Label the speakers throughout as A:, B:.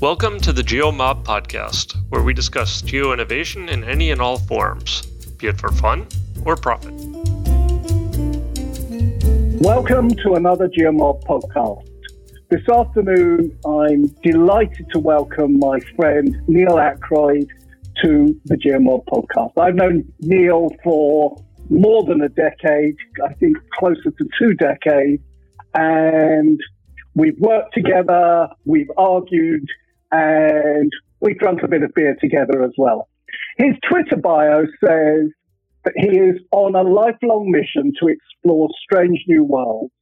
A: Welcome to the GeoMob podcast, where we discuss geo innovation in any and all forms, be it for fun or profit.
B: Welcome to another GeoMob podcast. This afternoon, I'm delighted to welcome my friend Neil Ackroyd to the GeoMob podcast. I've known Neil for more than a decade, I think closer to two decades, and we've worked together, we've argued, and we've drunk a bit of beer together as well. His Twitter bio says that he is on a lifelong mission to explore strange new worlds.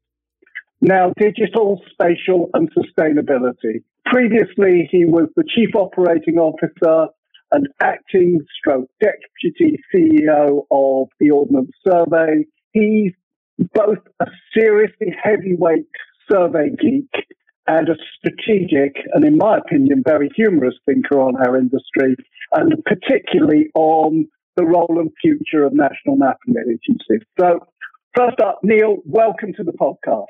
B: Now, digital, spatial, and sustainability. Previously, he was the chief operating officer and acting stroke deputy CEO of the Ordnance Survey. He's both a seriously heavyweight survey geek and a strategic and, in my opinion, very humorous thinker on our industry, and particularly on the role and future of national mapping agencies. So, first up, Neil, welcome to the podcast.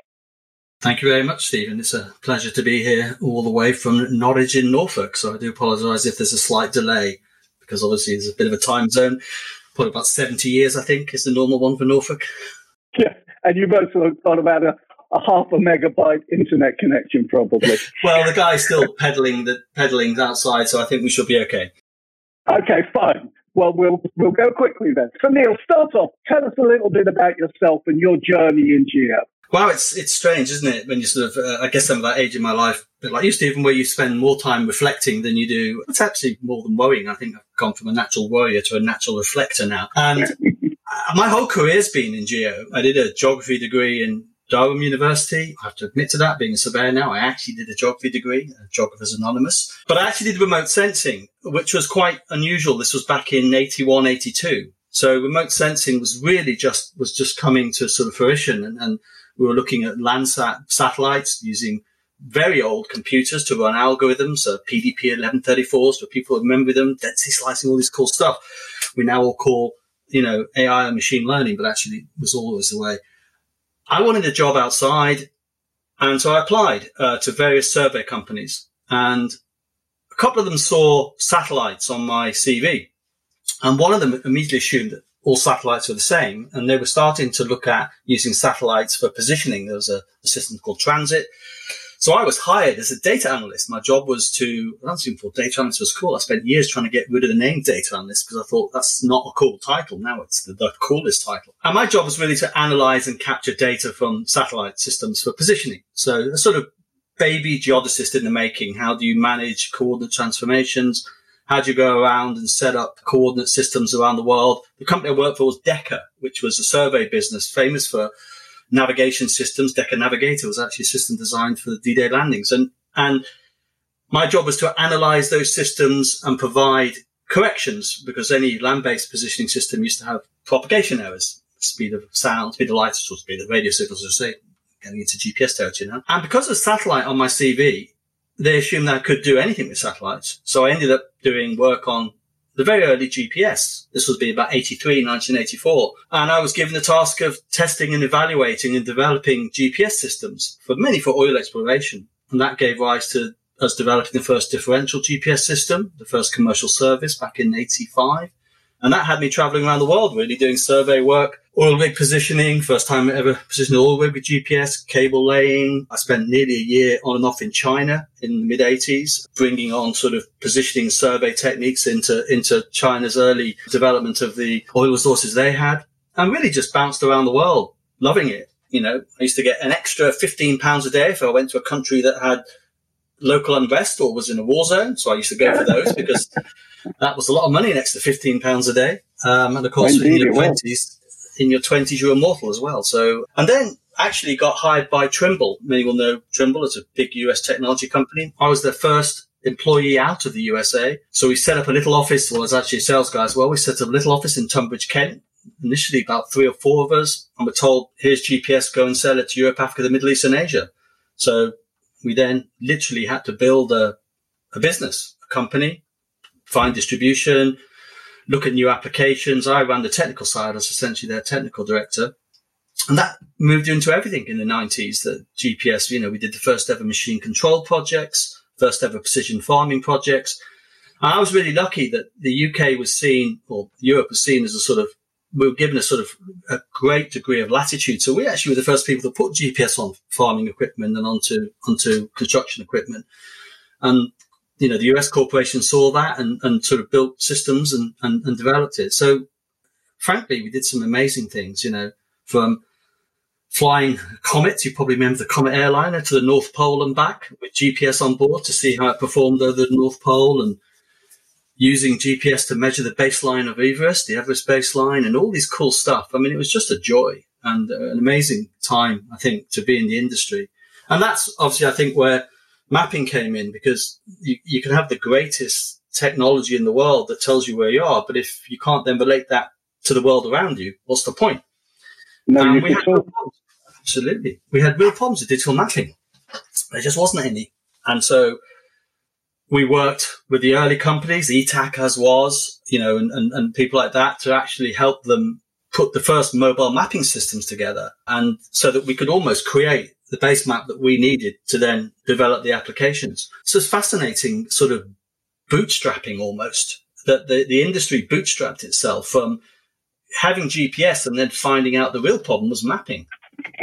C: Thank you very much, Stephen. It's a pleasure to be here all the way from Norwich in Norfolk. So I do apologise if there's a slight delay because obviously there's a bit of a time zone. Probably about 70 years, I think, is the normal one for Norfolk.
B: Yeah, and you've also got about a, a half a megabyte internet connection, probably.
C: well, the guy's still pedaling the pedaling outside, so I think we should be okay.
B: Okay, fine. Well, we'll we'll go quickly then. So, Neil, start off. Tell us a little bit about yourself and your journey in geo.
C: Wow, it's it's strange, isn't it? When you sort of, uh, I guess, I'm that age in my life, but like you, Stephen, where you spend more time reflecting than you do. It's actually more than worrying. I think I've gone from a natural worrier to a natural reflector now, and my whole career's been in geo. I did a geography degree in Durham University. I have to admit to that, being a surveyor now, I actually did a geography degree, Geographers Anonymous. But I actually did remote sensing, which was quite unusual. This was back in 81, 82. So remote sensing was really just, was just coming to sort of fruition and, and we were looking at Landsat satellites using very old computers to run algorithms, uh, PDP 1134s for people who remember them, density slicing, all this cool stuff. We now all call, you know, AI and machine learning, but actually it was always the way. I wanted a job outside. And so I applied uh, to various survey companies and a couple of them saw satellites on my CV. And one of them immediately assumed that all satellites were the same. And they were starting to look at using satellites for positioning. There was a, a system called Transit. So I was hired as a data analyst. My job was to, I don't for data analyst was cool. I spent years trying to get rid of the name data analyst because I thought that's not a cool title. Now it's the, the coolest title. And my job was really to analyze and capture data from satellite systems for positioning. So a sort of baby geodesist in the making. How do you manage coordinate transformations? How do you go around and set up coordinate systems around the world? The company I worked for was Decca, which was a survey business famous for navigation systems. Decca Navigator was actually a system designed for the D-Day landings. And, and my job was to analyze those systems and provide corrections because any land-based positioning system used to have propagation errors, speed of sound, speed of light, or speed of radio signals, as I say, getting into GPS territory now. And because of satellite on my CV, they assumed that I could do anything with satellites. So I ended up doing work on the very early GPS. This was be about 83, 1984. And I was given the task of testing and evaluating and developing GPS systems for mainly for oil exploration. And that gave rise to us developing the first differential GPS system, the first commercial service back in 85. And that had me traveling around the world, really doing survey work, oil rig positioning, first time I ever positioned an oil rig with GPS, cable laying. I spent nearly a year on and off in China in the mid 80s, bringing on sort of positioning survey techniques into, into China's early development of the oil resources they had and really just bounced around the world, loving it. You know, I used to get an extra 15 pounds a day if I went to a country that had local unrest or was in a war zone. So I used to go for those because that was a lot of money, next to fifteen pounds a day. Um, and of course, Indeed, in the twenties, in your twenties, you were mortal as well. So, and then actually got hired by Trimble. Many will know Trimble is a big US technology company. I was their first employee out of the USA. So we set up a little office. Well, was actually a sales guy as well. We set up a little office in Tunbridge, Kent. Initially, about three or four of us, and we're told, "Here's GPS. Go and sell it to Europe, Africa, the Middle East, and Asia." So we then literally had to build a, a business, a company, find distribution, look at new applications. I ran the technical side. as essentially their technical director. And that moved into everything in the 90s. That GPS, you know, we did the first ever machine control projects, first ever precision farming projects. And I was really lucky that the UK was seen, or Europe was seen as a sort of, we were given a sort of a great degree of latitude. So we actually were the first people to put GPS on farming equipment and onto, onto construction equipment. And, you know, the US corporation saw that and, and sort of built systems and, and, and developed it. So frankly, we did some amazing things, you know, from flying comets. You probably remember the Comet airliner to the North Pole and back with GPS on board to see how it performed over the North Pole and using GPS to measure the baseline of Everest, the Everest baseline and all these cool stuff. I mean, it was just a joy and uh, an amazing time, I think, to be in the industry. And that's obviously, I think, where mapping came in because you, you can have the greatest technology in the world that tells you where you are. But if you can't then relate that to the world around you, what's the point?
B: No,
C: we had real problems. Absolutely. We had real problems with digital mapping. There just wasn't any. And so we worked with the early companies, ETAK as was, you know, and, and, and people like that to actually help them put the first mobile mapping systems together. And so that we could almost create the base map that we needed to then develop the applications. So it's fascinating sort of bootstrapping almost that the, the industry bootstrapped itself from having GPS and then finding out the real problem was mapping.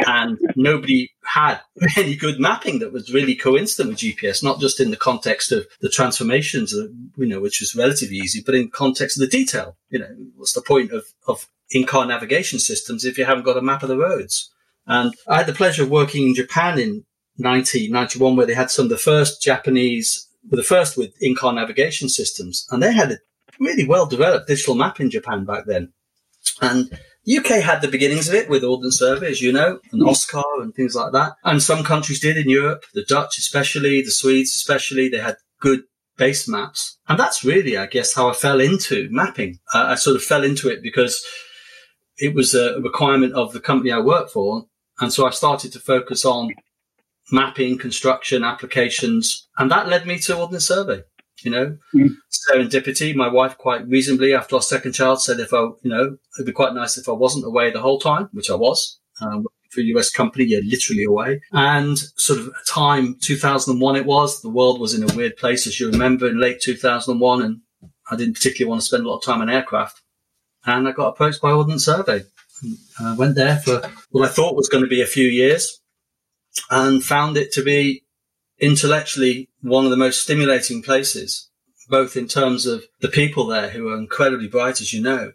C: And nobody had any good mapping that was really coincident with GPS, not just in the context of the transformations, you know, which was relatively easy, but in context of the detail. You know, what's the point of, of in-car navigation systems if you haven't got a map of the roads? And I had the pleasure of working in Japan in 1991, where they had some of the first Japanese, the first with in-car navigation systems, and they had a really well developed digital map in Japan back then. And UK had the beginnings of it with Ordnance Survey, as you know, and Oscar and things like that. And some countries did in Europe, the Dutch especially, the Swedes especially, they had good base maps. And that's really, I guess, how I fell into mapping. Uh, I sort of fell into it because it was a requirement of the company I worked for. And so I started to focus on mapping, construction, applications, and that led me to Ordnance Survey. You know,
B: Mm.
C: serendipity. My wife, quite reasonably, after our second child, said if I, you know, it'd be quite nice if I wasn't away the whole time, which I was. Um, for a US company, you're literally away. And sort of time 2001 it was. The world was in a weird place, as you remember, in late 2001, and I didn't particularly want to spend a lot of time on aircraft. And I got approached by Ordnance Survey. I went there for what I thought was going to be a few years and found it to be intellectually one of the most stimulating places, both in terms of the people there who are incredibly bright, as you know,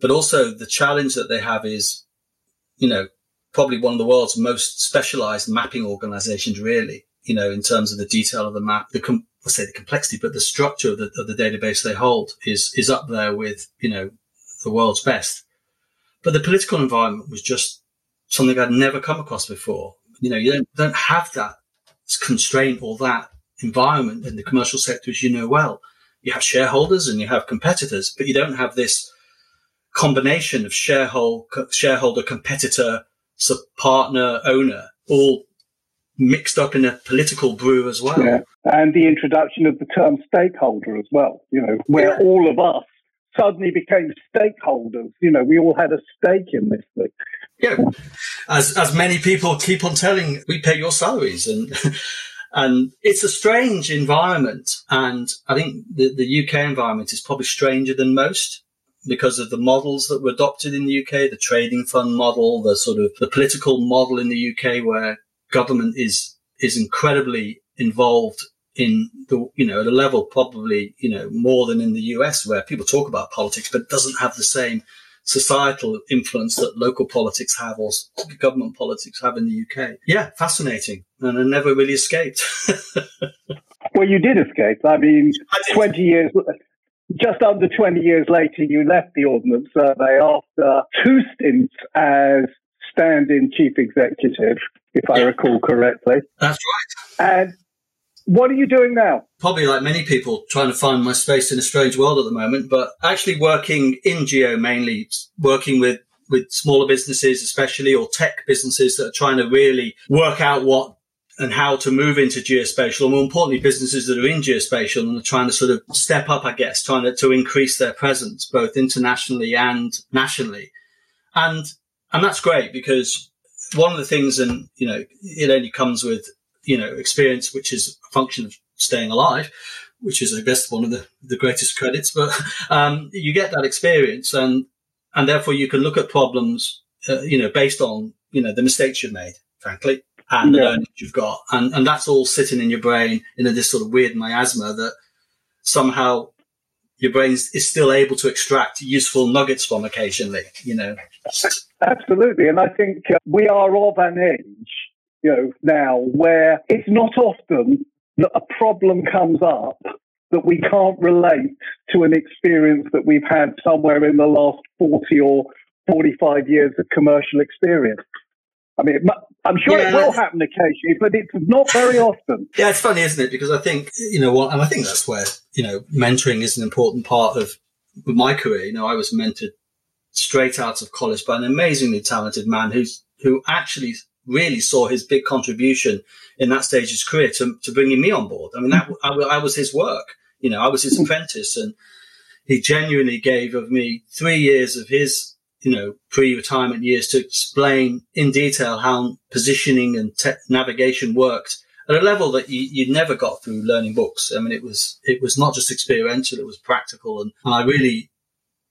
C: but also the challenge that they have is, you know, probably one of the world's most specialized mapping organizations, really, you know, in terms of the detail of the map, the, com- I say the complexity, but the structure of the, of the database they hold is, is up there with, you know, the world's best. But the political environment was just something I'd never come across before. You know, you don't, don't have that constraint or that environment in the commercial sector, as you know well. You have shareholders and you have competitors, but you don't have this combination of shareholder, shareholder, competitor, sub partner, owner, all mixed up in a political brew as well.
B: Yeah. And the introduction of the term stakeholder as well, you know, where
C: Yeah.
B: all of us suddenly became stakeholders. You know, we all had a stake in this thing.
C: Yeah, as as many people keep on telling, we pay your salaries, and and it's a strange environment. And I think the the UK environment is probably stranger than most because of the models that were adopted in the UK, the trading fund model, the sort of the political model in the UK, where government is is incredibly involved in the you know at a level probably you know more than in the US, where people talk about politics, but doesn't have the same societal influence that local politics have or government politics have in the UK. Yeah, fascinating. And I never really escaped.
B: Well, you did escape. I mean,
C: I
B: 20 years, just under 20 years later, you left the Ordnance Survey after two stints as stand-in chief executive, if I
C: Yeah.
B: recall correctly.
C: That's right.
B: And what are you doing now?
C: Probably like many people trying to find my space in a strange world at the moment, but actually working in geo mainly, working with with smaller businesses, especially or tech businesses that are trying to really work out what and how to move into geospatial, and more importantly, businesses that are in geospatial and are trying to sort of step up, I guess, trying to, to increase their presence both internationally and nationally. And and that's great because one of the things, and you know, it only comes with you know experience, which is a function of staying alive, which is, I guess, one of the, the greatest credits. But um, you get that experience, and and therefore you can look at problems, uh, you know, based on you know the mistakes you've made, frankly, and yeah. the learning you've got, and and that's all sitting in your brain in a, this sort of weird miasma that somehow your brain is still able to extract useful nuggets from occasionally. You know,
B: absolutely, and I think uh, we are of an age, you know, now where it's not often that a problem comes up that we can't relate to an experience that we've had somewhere in the last 40 or 45 years of commercial experience. I mean, I'm sure yeah, it will happen occasionally, but it's not very often.
C: Yeah, it's funny, isn't it? Because I think, you know, what, and I think that's where, you know, mentoring is an important part of my career. You know, I was mentored straight out of college by an amazingly talented man who's, who actually really saw his big contribution in that stage of his career to, to bringing me on board. I mean, that I, I was his work. You know, I was his mm. apprentice, and he genuinely gave of me three years of his, you know, pre-retirement years to explain in detail how positioning and te- navigation worked at a level that you, you never got through learning books. I mean, it was it was not just experiential; it was practical, and, and I really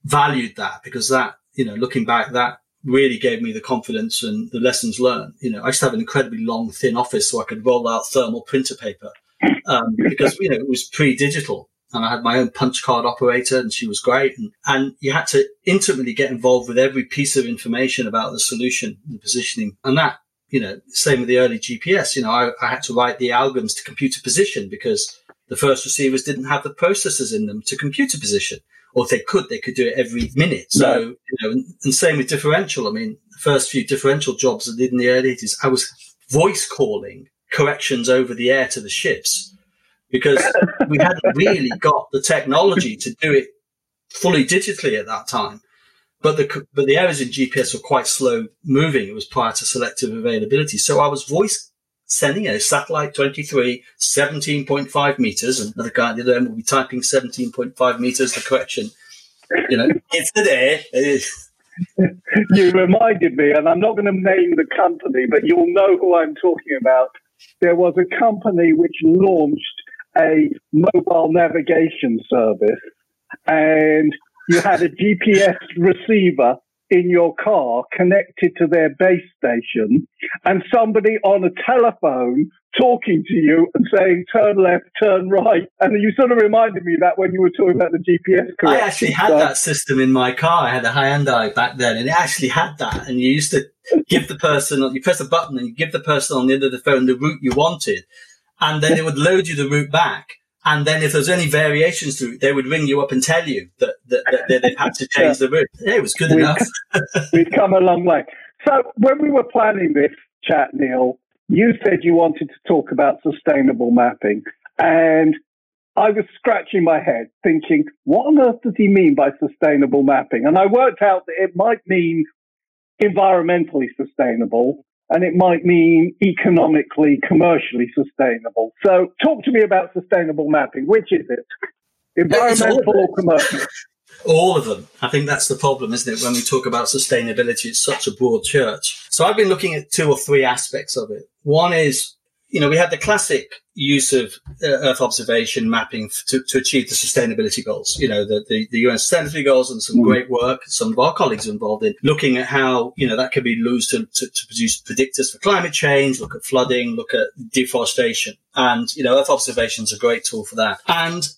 C: valued that because that, you know, looking back, that really gave me the confidence and the lessons learned. You know, I used to have an incredibly long, thin office so I could roll out thermal printer paper um, because, you know, it was pre-digital and I had my own punch card operator and she was great. And, and you had to intimately get involved with every piece of information about the solution and positioning. And that, you know, same with the early GPS, you know, I, I had to write the algorithms to computer position because the first receivers didn't have the processors in them to computer position or if they could, they could do it every minute. So, you know, and, and, same with differential. I mean, the first few differential jobs I did in the early 80s, I was voice calling corrections over the air to the ships because we hadn't really got the technology to do it fully digitally at that time. But the, but the errors in GPS were quite slow moving. It was prior to selective availability. So I was voice sending a satellite 23, 17.5 meters, and another guy at the other end will be typing 17.5 meters, the correction. You know, it's the day.
B: you reminded me, and I'm not going to name the company, but you'll know who I'm talking about. There was a company which launched a mobile navigation service, and you had a GPS receiver in your car connected to their base station and somebody on a telephone talking to you and saying turn left, turn right. And you sort of reminded me that when you were talking about the GPS.
C: I actually had so. that system in my car. I had a Hyundai back then and it actually had that. And you used to give the person, you press a button and you give the person on the end of the phone the route you wanted. And then it would load you the route back. And then if there's any variations to it, they would ring you up and tell you that, that, that they've had to change the route. Yeah, it was good we've, enough.
B: we've come a long way. So when we were planning this chat, Neil, you said you wanted to talk about sustainable mapping. And I was scratching my head thinking, what on earth does he mean by sustainable mapping? And I worked out that it might mean environmentally sustainable and it might mean economically, commercially sustainable. So, talk to me about sustainable mapping. Which is it? Environmental or commercial?
C: All of them. I think that's the problem, isn't it? When we talk about sustainability, it's such a broad church. So I've been looking at two or three aspects of it. One is you know, we had the classic use of uh, Earth observation mapping to, to achieve the sustainability goals. You know, the, the, the UN sustainability goals and some mm. great work some of our colleagues are involved in looking at how, you know, that could be used to, to, to, produce predictors for climate change, look at flooding, look at deforestation. And, you know, Earth observation is a great tool for that. And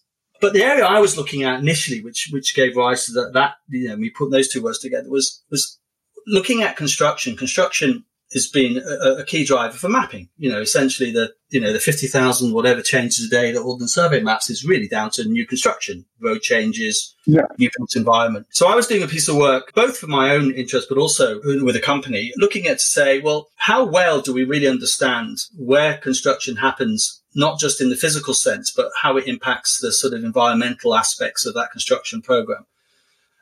C: but the area I was looking at initially, which which gave rise to that, that you know, me putting those two words together was was looking at construction. Construction has been a, a, key driver for mapping. You know, essentially the you know the fifty thousand whatever changes a day that Ordnance Survey maps is really down to new construction, road changes, yeah. new built environment. So I was doing a piece of work both for my own interest, but also with a company, looking at to say, well, how well do we really understand where construction happens? Not just in the physical sense, but how it impacts the sort of environmental aspects of that construction program.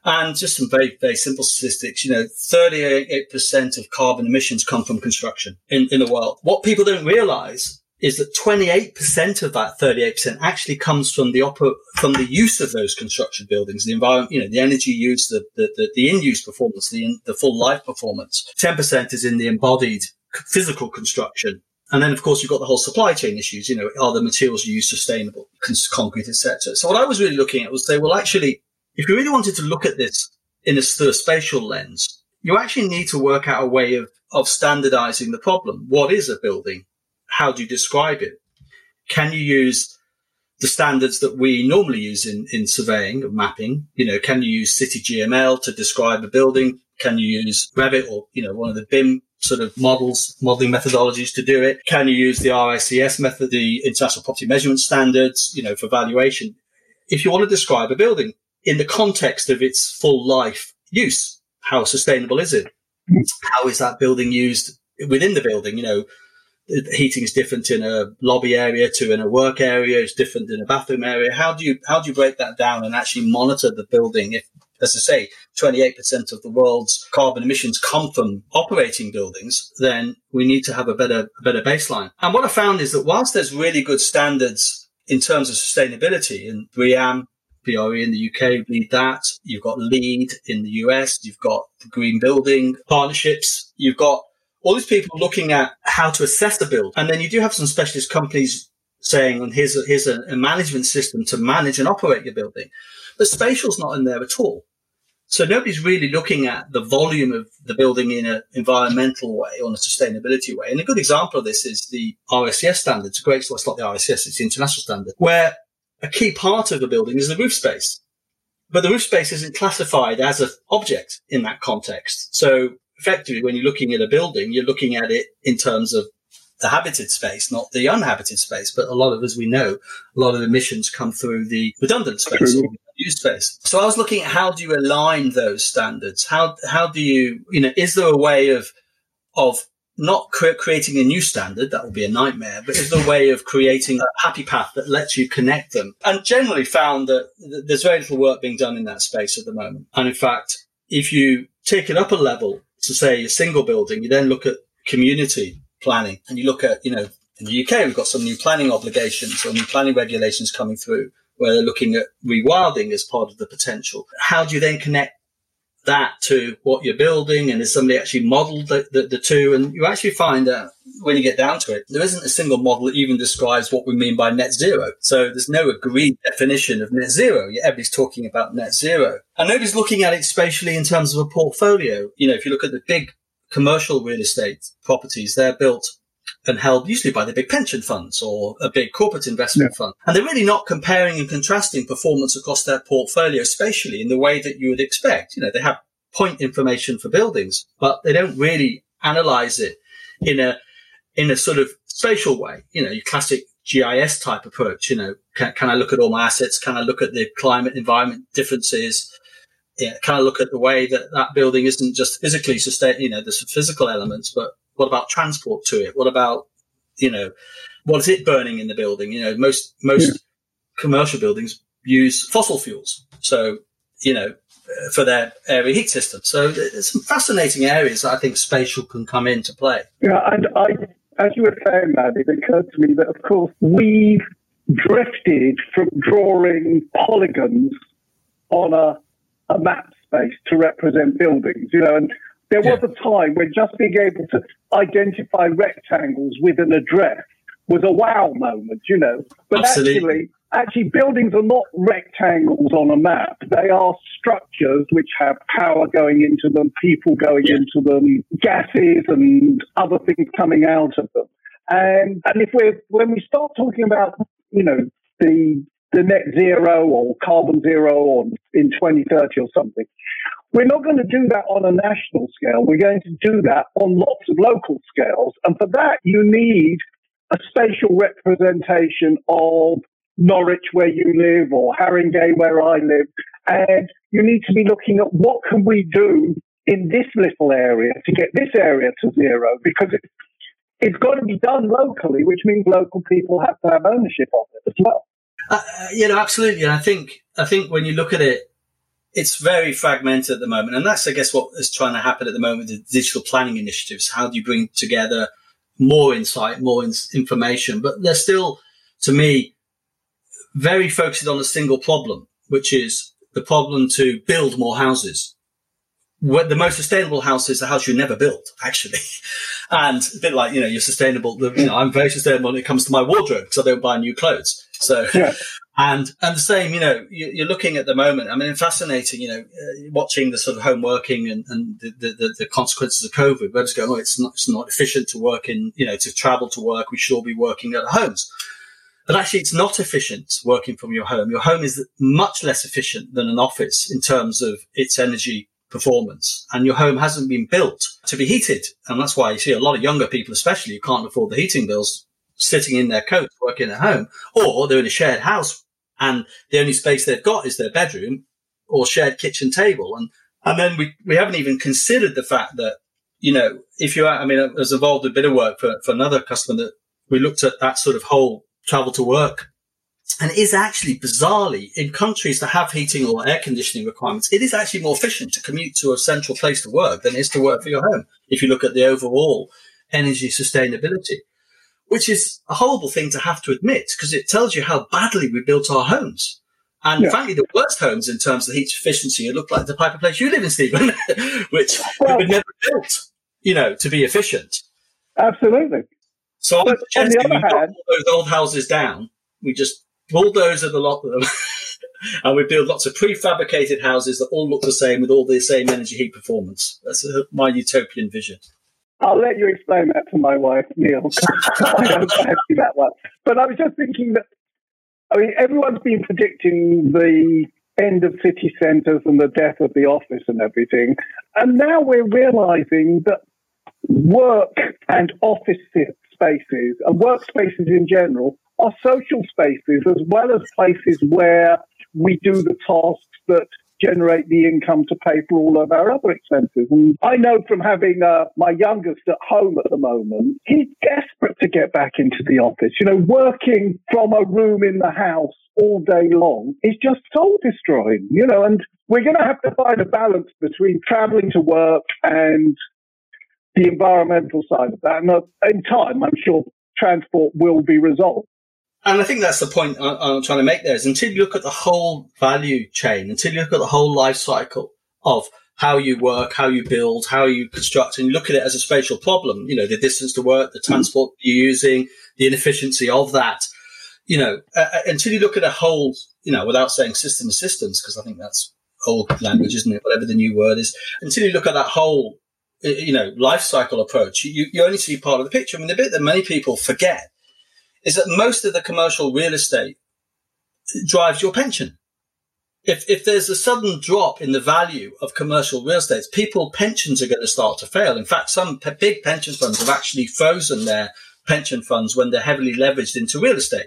C: And just some very, very simple statistics, you know, 38% of carbon emissions come from construction in, in the world. What people don't realize is that 28% of that 38% actually comes from the oper- from the use of those construction buildings, the environment, you know, the energy use, the, the, the, the in-use performance, the, in, the full life performance. 10% is in the embodied physical construction And then, of course, you've got the whole supply chain issues. You know, are the materials you use sustainable, concrete, etc. So what I was really looking at was say, well, actually, if you really wanted to look at this in a, spatial lens, you actually need to work out a way of, of standardizing the problem. What is a building? How do you describe it? Can you use the standards that we normally use in, in surveying of mapping? You know, can you use City GML to describe a building? Can you use Revit or, you know, one of the BIM sort of models, modeling methodologies to do it? Can you use the RICS method, the International Property Measurement Standards, you know, for valuation? If you want to describe a building in the context of its full life use, how sustainable is it? How is that building used within the building? You know, heating is different in a lobby area to in a work area. It's different in a bathroom area. How do you how do you break that down and actually monitor the building if as I say, 28% of the world's carbon emissions come from operating buildings, then we need to have a better, a better baseline. And what I found is that whilst there's really good standards in terms of sustainability in BREEAM, BRE in the UK lead that. You've got LEED in the US. You've got the green building partnerships. You've got all these people looking at how to assess the build. And then you do have some specialist companies saying, and here's a, here's a, a management system to manage and operate your building. But spatial's not in there at all. So nobody's really looking at the volume of the building in an environmental way or in a sustainability way. And a good example of this is the RICS standard. It's a great, well, it's not the RICS, it's the international standard, where a key part of the building is the roof space. But the roof space isn't classified as an object in that context. So effectively, when you're looking at a building, you're looking at it in terms of the habited space, not the uninhabited space. But a lot of, as we know, a lot of emissions come through the redundant space or used space. So I was looking at how do you align those standards? How how do you you know is there a way of of not cre- creating a new standard that will be a nightmare, but is there a way of creating a happy path that lets you connect them? And generally found that th- there's very little work being done in that space at the moment. And in fact, if you take it up a level to say a single building, you then look at community planning and you look at, you know, in the UK, we've got some new planning obligations or new planning regulations coming through where they're looking at rewilding as part of the potential. How do you then connect that to what you're building? And has somebody actually modeled the, the, the, two? And you actually find that when you get down to it, there isn't a single model that even describes what we mean by net zero. So there's no agreed definition of net zero. Everybody's talking about net zero. And nobody's looking at it spatially in terms of a portfolio. You know, if you look at the big commercial real estate properties, they're built and held usually by the big pension funds or a big corporate investment yeah. fund. And they're really not comparing and contrasting performance across their portfolio spatially in the way that you would expect. You know, they have point information for buildings, but they don't really analyze it in a, in a sort of spatial way. You know, your classic GIS type approach. You know, can, can I look at all my assets? Can I look at the climate environment differences? yeah, kind of look at the way that that building isn't just physically sustained, you know, there's physical elements, but what about transport to it? What about, you know, what is it burning in the building? You know, most, most yeah. commercial buildings use fossil fuels. So, you know, for their area heat system. So there's some fascinating areas that I think spatial can come into play.
B: Yeah, and I, as you were saying that, it occurred to me that, of course, we've drifted from drawing polygons on a a map space to represent buildings, you know, and there was a time when just being able to identify rectangles with an address was a wow moment, you know. But Absolutely. actually, actually, buildings are not rectangles on a map. They are structures which have power going into them, people going yeah. into them, gases and other things coming out of them. And and if we're when we start talking about you know the the net zero or carbon zero or in 2030 or something. We're not going to do that on a national scale. We're going to do that on lots of local scales. And for that, you need a spatial representation of Norwich where you live or Haringey where I live. And you need to be looking at what can we do in this little area to get this area to zero because it, it's got to be done locally, which means local people have to have ownership of it as well.
C: Uh, you know, absolutely. And I think, I think when you look at it, it's very fragmented at the moment. And that's, I guess, what is trying to happen at the moment, the digital planning initiatives. How do you bring together more insight, more in- information? But they're still, to me, very focused on a single problem, which is the problem to build more houses. the most sustainable house is the house you never built, actually. and a bit like, you know, you're sustainable. You know, I'm very sustainable when it comes to my wardrobe because I don't buy new clothes. So, yeah. And, and the same, you know, you, are looking at the moment. I mean, it's fascinating, you know, uh, watching the sort of home working and, and the, the, the, consequences of COVID. We're just going, oh, it's not, it's not efficient to work in, you know, to travel to work. We should all be working at homes. But actually, it's not efficient working from your home. Your home is much less efficient than an office in terms of its energy performance. And your home hasn't been built to be heated. And that's why you see a lot of younger people, especially who can't afford the heating bills, sitting in their coats, working at home, or they're in a shared house and the only space they've got is their bedroom or shared kitchen table. And, and then we, we haven't even considered the fact that, you know, if you, are, I mean, I was involved a bit of work for, for another customer that we looked at that sort of whole travel to work and it is actually bizarrely in countries that have heating or air conditioning requirements, it is actually more efficient to commute to a central place to work than it is to work for your home. If you look at the overall energy sustainability, which is a horrible thing to have to admit because it tells you how badly we built our homes. And yeah. frankly, the worst homes in terms of heat efficiency look like the type of place you live in, Stephen, which well, were never built, you know, to be efficient.
B: Absolutely.
C: So I'm suggesting we knock those old houses down. We just bulldoze the lot of them. and we build lots of prefabricated houses that all look the same with all the same energy heat performance. That's a, my utopian vision.
B: I'll let you explain that to my wife, Neil. I don't fancy that one. But I was just thinking that, I mean, everyone's been predicting the end of city centres and the death of the office and everything. And now we're realizing that work and office spaces and workspaces in general are social spaces as well as places where we do the tasks that generate the income to pay for all of our other expenses. And I know from having uh, my youngest at home at the moment, he's desperate to get back into the office. You know, working from a room in the house all day long is just soul destroying, you know, and we're going to have to find a balance between traveling to work and the environmental side of that. And uh, in time, I'm sure transport will be resolved.
C: And I think that's the point I'm trying to make there is until you look at the whole value chain, until you look at the whole life cycle of how you work, how you build, how you construct, and you look at it as a spatial problem, you know, the distance to work, the transport you're using, the inefficiency of that, you know, uh, until you look at a whole, you know, without saying system of systems, because I think that's old language, isn't it? Whatever the new word is, until you look at that whole, you know, life cycle approach, you, you only see part of the picture. I mean, the bit that many people forget is that most of the commercial real estate drives your pension. If, if there's a sudden drop in the value of commercial real estate, people pensions are going to start to fail. In fact, some p- big pension funds have actually frozen their pension funds when they're heavily leveraged into real estate.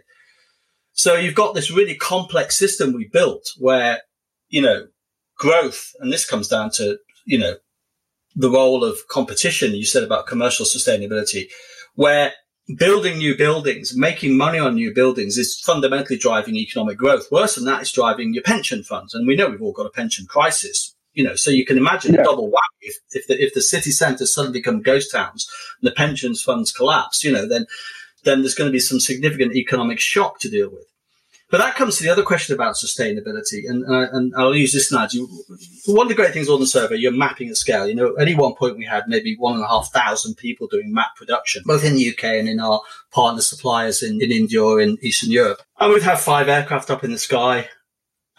C: So you've got this really complex system we built where, you know, growth, and this comes down to, you know, the role of competition you said about commercial sustainability, where building new buildings, making money on new buildings is fundamentally driving economic growth. Worse than that, it's driving your pension funds. And we know we've all got a pension crisis. You know, so you can imagine yeah. a double whammy if, if the, if the city centres suddenly become ghost towns and the pensions funds collapse, you know, then, then there's going to be some significant economic shock to deal with. But that comes to the other question about sustainability, and uh, and I'll use this analogy. One of the great things on the survey, you're mapping at scale. You know, at any one point we had maybe one and a half thousand people doing map production, both in the UK and in our partner suppliers in, in India or in Eastern Europe. And we'd have five aircraft up in the sky.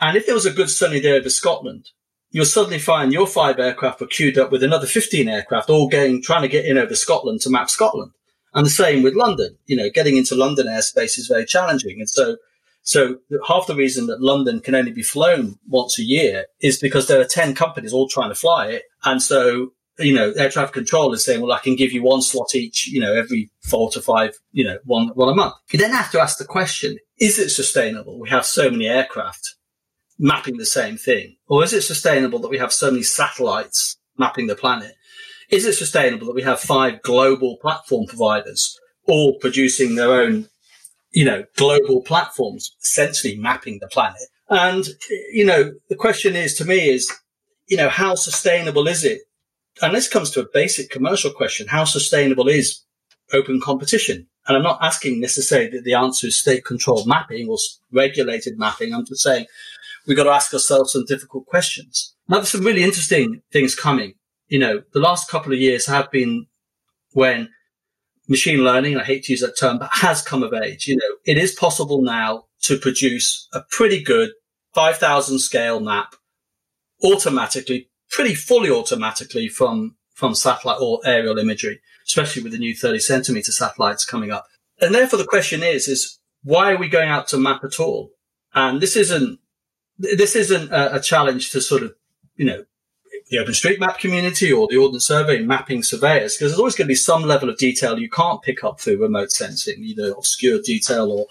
C: And if there was a good sunny day over Scotland, you'll suddenly find your five aircraft were queued up with another 15 aircraft all going, trying to get in over Scotland to map Scotland. And the same with London. You know, getting into London airspace is very challenging. And so so half the reason that London can only be flown once a year is because there are 10 companies all trying to fly it. And so, you know, air traffic control is saying, well, I can give you one slot each, you know, every four to five, you know, one, one a month. You then have to ask the question, is it sustainable? We have so many aircraft mapping the same thing. Or is it sustainable that we have so many satellites mapping the planet? Is it sustainable that we have five global platform providers all producing their own you know, global platforms essentially mapping the planet. And, you know, the question is to me is, you know, how sustainable is it? And this comes to a basic commercial question. How sustainable is open competition? And I'm not asking necessarily that the answer is state controlled mapping or regulated mapping. I'm just saying we've got to ask ourselves some difficult questions. Now, there's some really interesting things coming. You know, the last couple of years have been when machine learning, I hate to use that term, but has come of age. You know, it is possible now to produce a pretty good 5,000 scale map automatically, pretty fully automatically from, from satellite or aerial imagery, especially with the new 30 centimeter satellites coming up. And therefore the question is, is why are we going out to map at all? And this isn't, this isn't a, a challenge to sort of, you know, the OpenStreetMap community or the Ordnance Survey mapping surveyors, because there's always going to be some level of detail you can't pick up through remote sensing, either obscure detail or,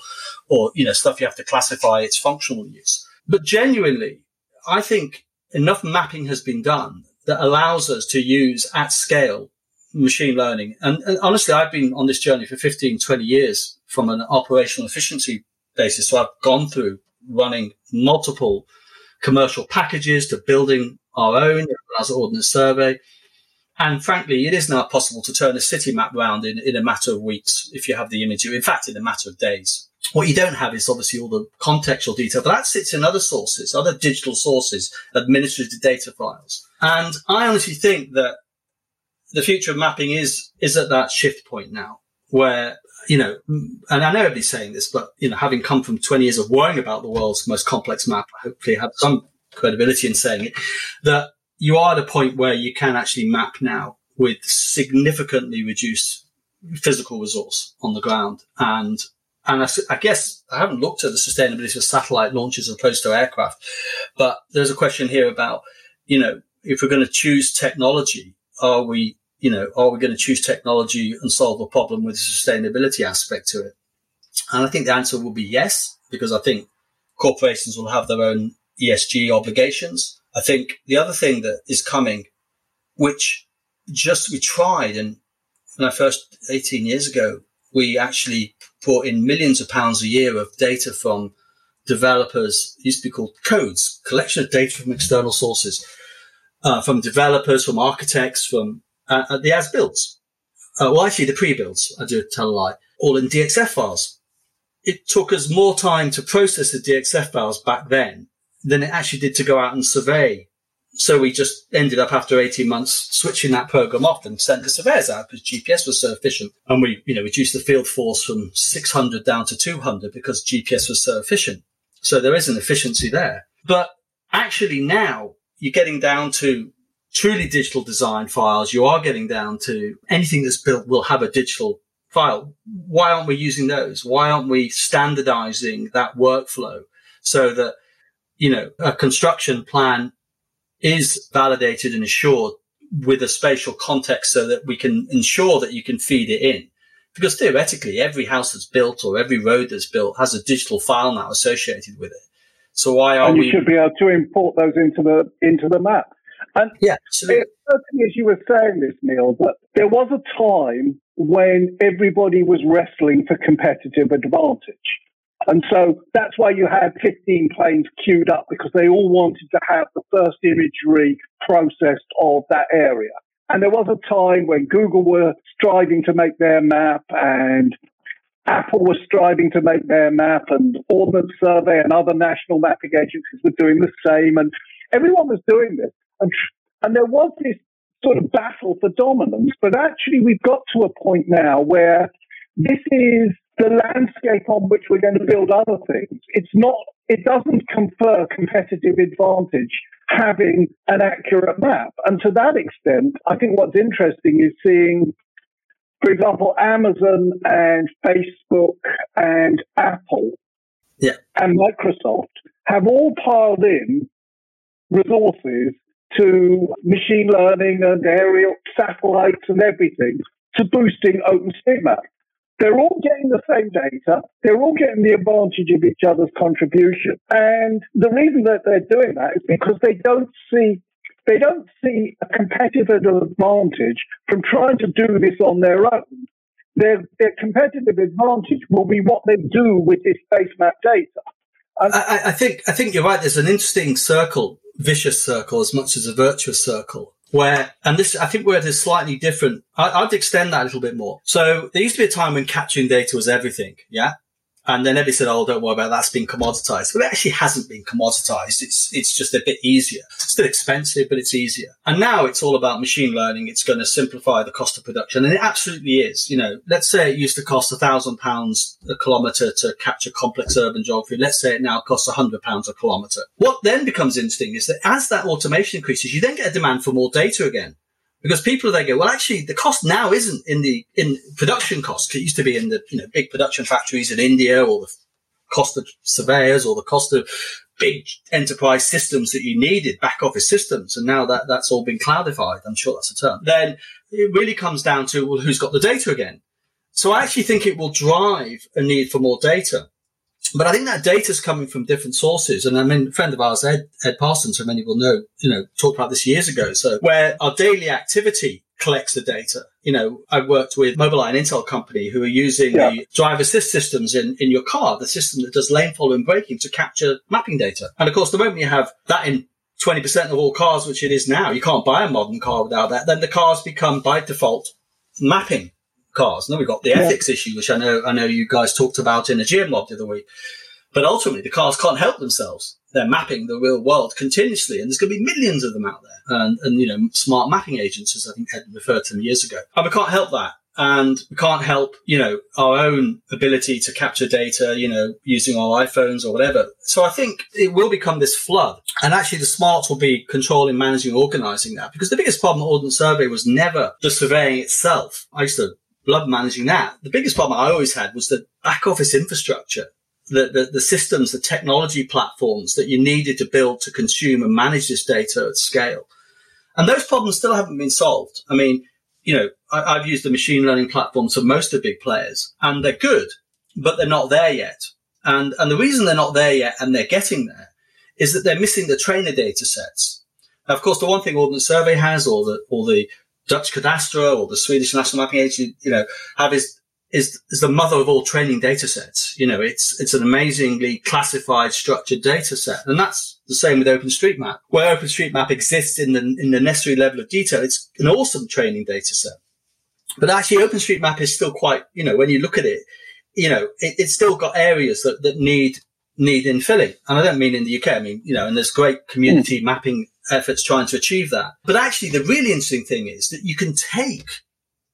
C: or, you know, stuff you have to classify its functional use. But genuinely, I think enough mapping has been done that allows us to use at scale machine learning. And, and, honestly, I've been on this journey for 15, 20 years from an operational efficiency basis. So I've gone through running multiple commercial packages to building our own as an ordnance survey. And frankly, it is now possible to turn a city map round in, in a matter of weeks if you have the image. In fact, in a matter of days. What you don't have is obviously all the contextual detail, but that sits in other sources, other digital sources, administrative data files. And I honestly think that the future of mapping is, is at that shift point now where, you know, and I know everybody's saying this, but, you know, having come from 20 years of worrying about the world's most complex map, I hopefully have some credibility in saying it, that you are at a point where you can actually map now with significantly reduced physical resource on the ground. And, and I, I, guess I haven't looked at the sustainability of satellite launches as opposed to aircraft, but there's a question here about, you know, if we're going to choose technology, are we, you know, are we going to choose technology and solve a problem with the sustainability aspect to it? And I think the answer will be yes, because I think corporations will have their own ESG obligations. I think the other thing that is coming, which just we tried, and when I first 18 years ago, we actually brought in millions of pounds a year of data from developers. It used to be called codes, collection of data from external sources, uh, from developers, from architects, from uh, uh the as builds. Uh, well, actually, the pre builds. I do tell a lie. All in DXF files. It took us more time to process the DXF files back then than it actually did to go out and survey. So we just ended up after 18 months switching that program off and sent the surveyors out because GPS was so efficient. And we, you know, reduced the field force from 600 down to 200 because GPS was so efficient. So there is an efficiency there. But actually now you're getting down to truly digital design files. You are getting down to anything that's built will have a digital file. Why aren't we using those? Why aren't we standardizing that workflow so that you know, a construction plan is validated and assured with a spatial context so that we can ensure that you can feed it in. Because theoretically, every house that's built or every road that's built has a digital file now associated with it. So why are
B: and you
C: we?
B: should be able to import those into the into the map. And
C: yeah, absolutely.
B: as you were saying this, Neil, but there was a time when everybody was wrestling for competitive advantage. And so that's why you had 15 planes queued up because they all wanted to have the first imagery processed of that area. And there was a time when Google were striving to make their map and Apple was striving to make their map and Ordnance Survey and other national mapping agencies were doing the same. And everyone was doing this. And, and there was this sort of battle for dominance. But actually, we've got to a point now where this is the landscape on which we're going to build other things. It's not, it doesn't confer competitive advantage having an accurate map. And to that extent, I think what's interesting is seeing, for example, Amazon and Facebook and Apple
C: yeah.
B: and Microsoft have all piled in resources to machine learning and aerial satellites and everything to boosting OpenStreetMap. They're all getting the same data. They're all getting the advantage of each other's contribution. And the reason that they're doing that is because they don't see they don't see a competitive advantage from trying to do this on their own. Their, their competitive advantage will be what they do with this base map data.
C: I, I, think I think you're right. There's an interesting circle, vicious circle, as much as a virtuous circle, where, and this, I think we're at a slightly different, I, would extend that a little bit more. So there used to be a time when capturing data was everything. Yeah. And then everybody said, "Oh, don't worry about that. That's been commoditized." But it actually hasn't been commoditized. It's it's just a bit easier. It's still expensive, but it's easier. And now it's all about machine learning. It's going to simplify the cost of production, and it absolutely is. You know, let's say it used to cost a thousand pounds a kilometer to capture complex urban geography. Let's say it now costs a hundred pounds a kilometer. What then becomes interesting is that as that automation increases, you then get a demand for more data again because people they go, well, actually, the cost now isn't in the in production costs. It used to be in the you know big production factories in India, or the cost of surveyors, or the cost of big enterprise systems that you needed, back office systems, and now that that's all been cloudified. I'm sure that's a term. Then it really comes down to well, who's got the data again. So I actually think it will drive a need for more data. But I think that data is coming from different sources. And I mean, a friend of ours, Ed, Ed Parsons, who many will know, you know, talked about this years ago. So where our daily activity collects the data. You know, I worked with Mobileye, and Intel company, who are using yeah. the driver assist systems in, in your car, the system that does lane following braking to capture mapping data. And of course, the moment you have that in 20% of all cars, which it is now, you can't buy a modern car without that, then the cars become by default mapping cars. And then we've got the yeah. ethics issue, which I know I know you guys talked about in a GM the other week. But ultimately, the cars can't help themselves. They're mapping the real world continuously, and there's going to be millions of them out there. And, and you know, smart mapping agents, as I think Ed referred to them years ago. And we can't help that and we can't help, you know, our own ability to capture data, you know, using our iPhones or whatever. So I think it will become this flood. And actually the smarts will be controlling, managing, organizing that because the biggest problem at Ordnance Survey was never the surveying itself. I used to love managing that. The biggest problem I always had was the back office infrastructure, the, the, the, systems, the technology platforms that you needed to build to consume and manage this data at scale. And those problems still haven't been solved. I mean, you know, I, have used the machine learning platforms for most of the big players and they're good, but they're not there yet. And, and the reason they're not there yet and they're getting there is that they're missing the trainer data sets. Now, of course, the one thing Ordnance Survey has or the, or the Dutch Cadastre or the Swedish National Mapping Agency, you know, have is, is, is the mother of all training data sets. You know, it's, it's an amazingly classified, structured data set. And that's the same with OpenStreetMap. Where OpenStreetMap exists in the, in the necessary level of detail, it's an awesome training data set. But actually OpenStreetMap is still quite, you know, when you look at it, you know, it, it's still got areas that, that need, need infilling. And I don't mean in the UK. I mean, you know, and there's great community mm. mapping efforts trying to achieve that. But actually, the really interesting thing is that you can take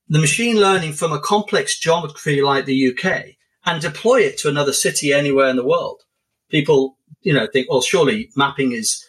C: the machine learning from a complex geography like the UK and deploy it to another city anywhere in the world. People, you know, think, well, surely mapping is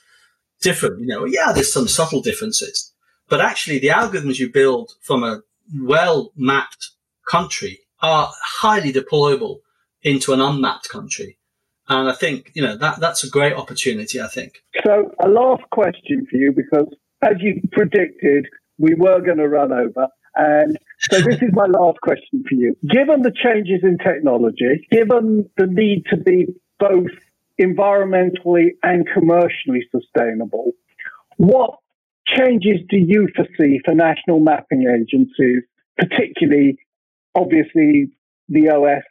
C: different. You know, yeah, there's some subtle differences, but actually the algorithms you build from a well mapped country are highly deployable into an unmapped country. And I think, you know, that, that's a great opportunity, I think.
B: So, a last question for you, because as you predicted, we were going to run over. And so this is my last question for you. Given the changes in technology, given the need to be both environmentally and commercially sustainable, what changes do you foresee for national mapping agencies, particularly, obviously, the OS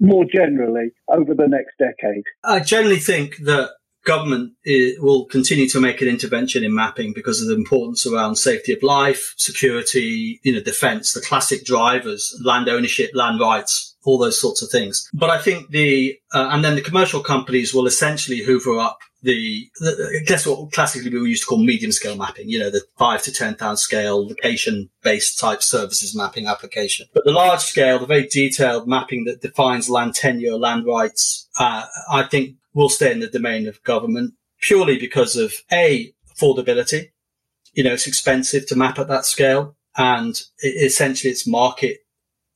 B: more generally over the next decade?
C: I generally think that government will continue to make an intervention in mapping because of the importance around safety of life, security, you know, defense, the classic drivers, land ownership, land rights, all those sorts of things. But I think the, uh, and then the commercial companies will essentially hoover up the, the, guess what classically we used to call medium scale mapping, you know, the five to 10,000 scale location based type services mapping application. But the large scale, the very detailed mapping that defines land tenure, land rights, uh, I think will stay in the domain of government purely because of A, affordability. You know, it's expensive to map at that scale and essentially it's market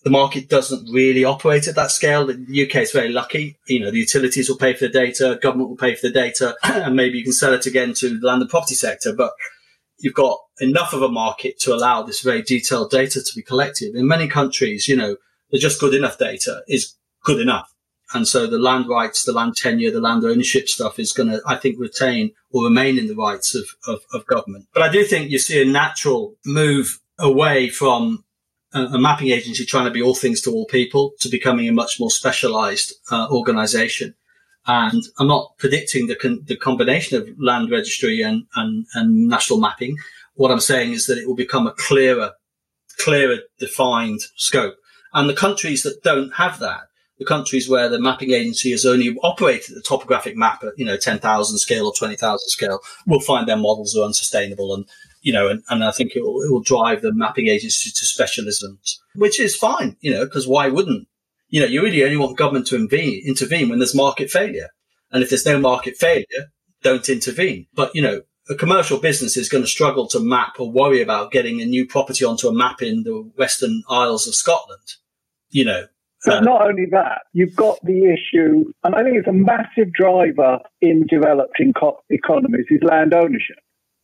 C: the market doesn't really operate at that scale. The UK is very lucky. You know, the utilities will pay for the data, government will pay for the data, and maybe you can sell it again to the land and property sector. But you've got enough of a market to allow this very detailed data to be collected. In many countries, you know, the just good enough data is good enough. And so the land rights, the land tenure, the land ownership stuff is going to, I think, retain or remain in the rights of, of, of government. But I do think you see a natural move away from a mapping agency trying to be all things to all people to becoming a much more specialized uh, organization. And I'm not predicting the, con- the combination of land registry and, and, and national mapping. What I'm saying is that it will become a clearer, clearer defined scope. And the countries that don't have that, the countries where the mapping agency has only operated the topographic map at, you know, 10,000 scale or 20,000 scale will find their models are unsustainable. And, you know, and, and I think it will, it will drive the mapping agency to specialisms, which is fine, you know, because why wouldn't, you know, you really only want government to intervene, intervene when there's market failure. And if there's no market failure, don't intervene. But, you know, a commercial business is going to struggle to map or worry about getting a new property onto a map in the Western Isles of Scotland. You know,
B: but uh, not only that, you've got the issue, and I think it's a massive driver in developing co- economies is land ownership.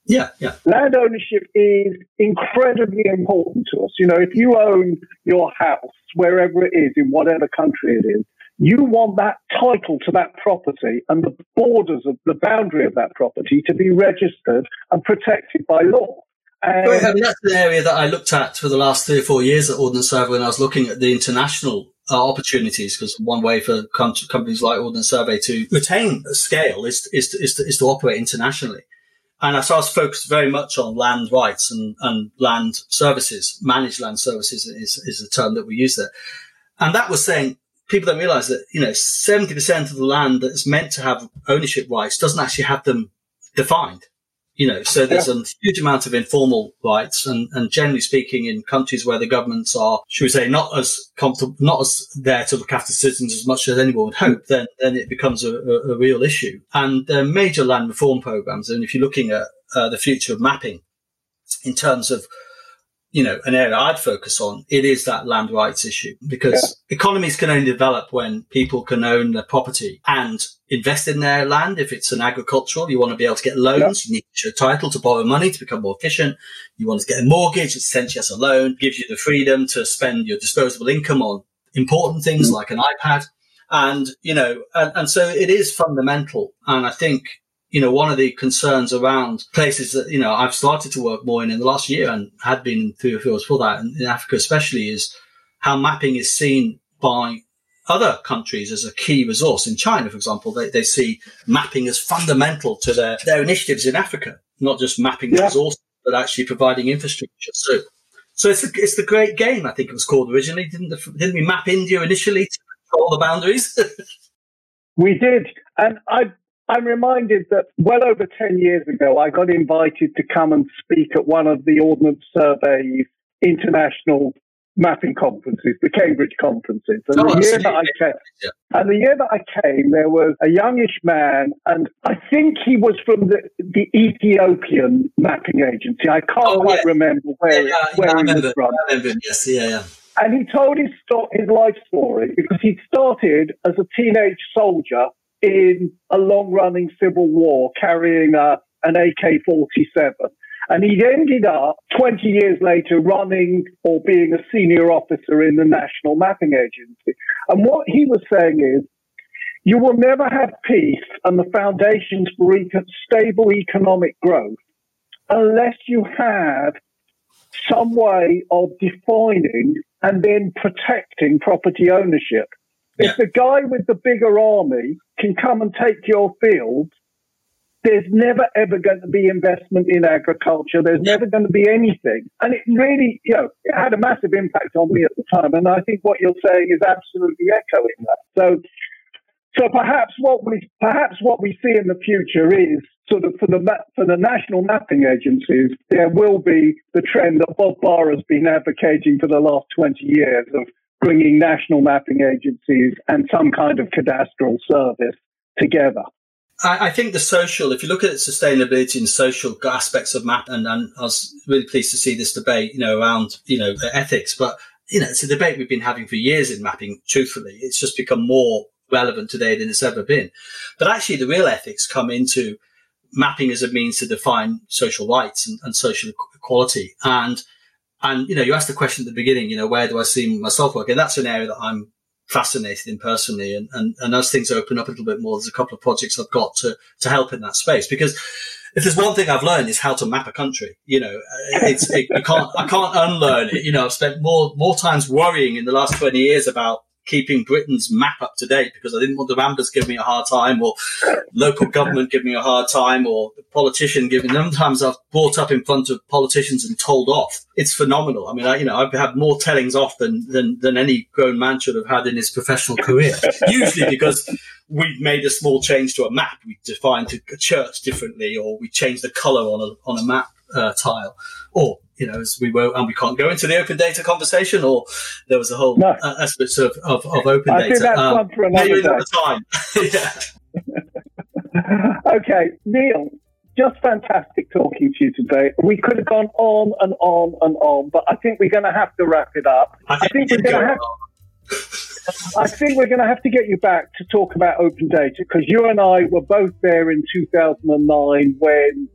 C: Yeah, yeah.
B: Land ownership is incredibly important to us. You know, if you own your house, wherever it is, in whatever country it is, you want that title to that property and the borders of the boundary of that property to be registered and protected by law.
C: And I mean, that's the area that I looked at for the last three or four years at Ordnance Survey when I was looking at the international uh, opportunities. Because one way for com- companies like Ordnance Survey to retain scale is, is, to, is, to, is to operate internationally. And I was focused very much on land rights and, and land services. Managed land services is, is the term that we use there. And that was saying people don't realize that, you know, 70% of the land that's meant to have ownership rights doesn't actually have them defined. You know, so there's yeah. a huge amount of informal rights, and, and generally speaking, in countries where the governments are, should we say, not as comfortable, not as there to look after citizens as much as anyone would hope, then then it becomes a, a, a real issue. And there are major land reform programs, and if you're looking at uh, the future of mapping, in terms of you know, an area I'd focus on, it is that land rights issue because yeah. economies can only develop when people can own their property and invest in their land. If it's an agricultural, you want to be able to get loans. Yeah. You need to show title to borrow money to become more efficient. You want to get a mortgage. It's essentially as a loan, gives you the freedom to spend your disposable income on important things mm-hmm. like an iPad. And, you know, and, and so it is fundamental. And I think you know, one of the concerns around places that, you know, I've started to work more in in the last year and had been in three or four for that, and in Africa especially, is how mapping is seen by other countries as a key resource. In China, for example, they, they see mapping as fundamental to their, their initiatives in Africa, not just mapping yeah. resources, but actually providing infrastructure. So, so it's the, it's the great game, I think it was called originally. Didn't, the, didn't we map India initially to control the boundaries?
B: we did. And I I'm reminded that well over 10 years ago, I got invited to come and speak at one of the Ordnance Survey's international mapping conferences, the Cambridge conferences. And oh, the year that I came, yeah. and the year that I came, there was a youngish man, and I think he was from the, the Ethiopian mapping agency. I can't oh, quite yeah. remember where, yeah, where he was from.
C: Yes, yeah, yeah.
B: And he told his, his life story because he started as a teenage soldier in a long running civil war carrying uh, a, an AK 47. And he ended up 20 years later running or being a senior officer in the National Mapping Agency. And what he was saying is, you will never have peace and the foundations for stable economic growth unless you have some way of defining and then protecting property ownership. If the guy with the bigger army can come and take your field, there's never ever going to be investment in agriculture. There's never going to be anything. And it really, you know, it had a massive impact on me at the time. And I think what you're saying is absolutely echoing that. So, so perhaps what we perhaps what we see in the future is sort of for the for the national mapping agencies, there will be the trend that Bob Barr has been advocating for the last 20 years of bringing national mapping agencies and some kind of cadastral service together.
C: I, think the social, if you look at sustainability and social aspects of map, and, and I was really pleased to see this debate, you know, around, you know, ethics, but, you know, it's a debate we've been having for years in mapping, truthfully. It's just become more relevant today than it's ever been. But actually, the real ethics come into mapping as a means to define social rights and, and social equality. And and, you know, you asked the question at the beginning, you know, where do I see myself working? That's an area that I'm fascinated in personally. And, and, and as things open up a little bit more, there's a couple of projects I've got to, to help in that space because if there's one thing I've learned is how to map a country. You know, uh, it's, it, I can't, I can't unlearn it. You know, I've spent more, more times worrying in the last 20 years about keeping Britain's map up to date because I didn't want the Ramblers giving me a hard time or local government giving me a hard time or the politician giving. Sometimes I've brought up in front of politicians and told off. It's phenomenal. I mean, I, you know, I've had more tellings off than, than, than any grown man should have had in his professional career. Usually because we've made a small change to a map. We defined a church differently or we changed the color on a, on a map uh, tile or you know, as we were, and we can't go into the open data conversation, or there was a whole no. uh, aspect of, of, of open
B: I
C: data.
B: Think that's um, one for another
C: time.
B: okay, Neil, just fantastic talking to you today. We could have gone on and on and on, but I think we're going to have to wrap it up.
C: I think, I think we're going to have.
B: I think we're going to have to get you back to talk about open data because you and I were both there in 2009 when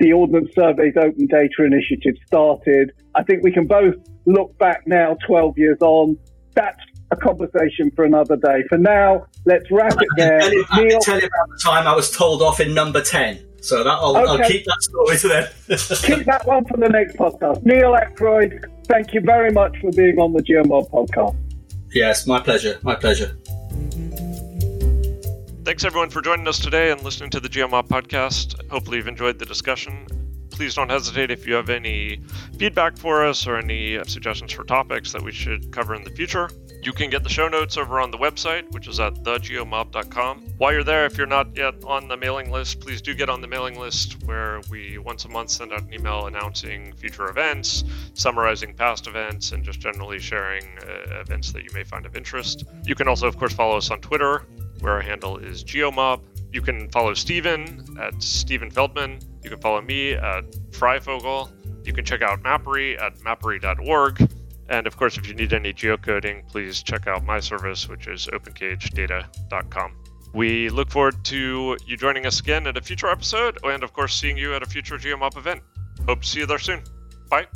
B: the Ordnance Survey's Open Data Initiative started. I think we can both look back now, 12 years on. That's a conversation for another day. For now, let's wrap it there.
C: I can Neil, tell you about the time I was told off in number 10. So that, I'll, okay. I'll keep that story to
B: then. keep that one for the next podcast. Neil Ackroyd, thank you very much for being on the GeoMob podcast.
C: Yes, my pleasure. My pleasure.
A: Thanks everyone for joining us today and listening to the GeoMob podcast. Hopefully you've enjoyed the discussion. Please don't hesitate if you have any feedback for us or any suggestions for topics that we should cover in the future. You can get the show notes over on the website, which is at thegeomob.com. While you're there, if you're not yet on the mailing list, please do get on the mailing list where we once a month send out an email announcing future events, summarizing past events, and just generally sharing uh, events that you may find of interest. You can also, of course, follow us on Twitter where our handle is geomob. You can follow Steven at Steven Feldman. You can follow me at Freyfogle. You can check out Mappery at mappery.org. And of course, if you need any geocoding, please check out my service, which is opencagedata.com. We look forward to you joining us again at a future episode, and of course, seeing you at a future GeoMob event. Hope to see you there soon. Bye.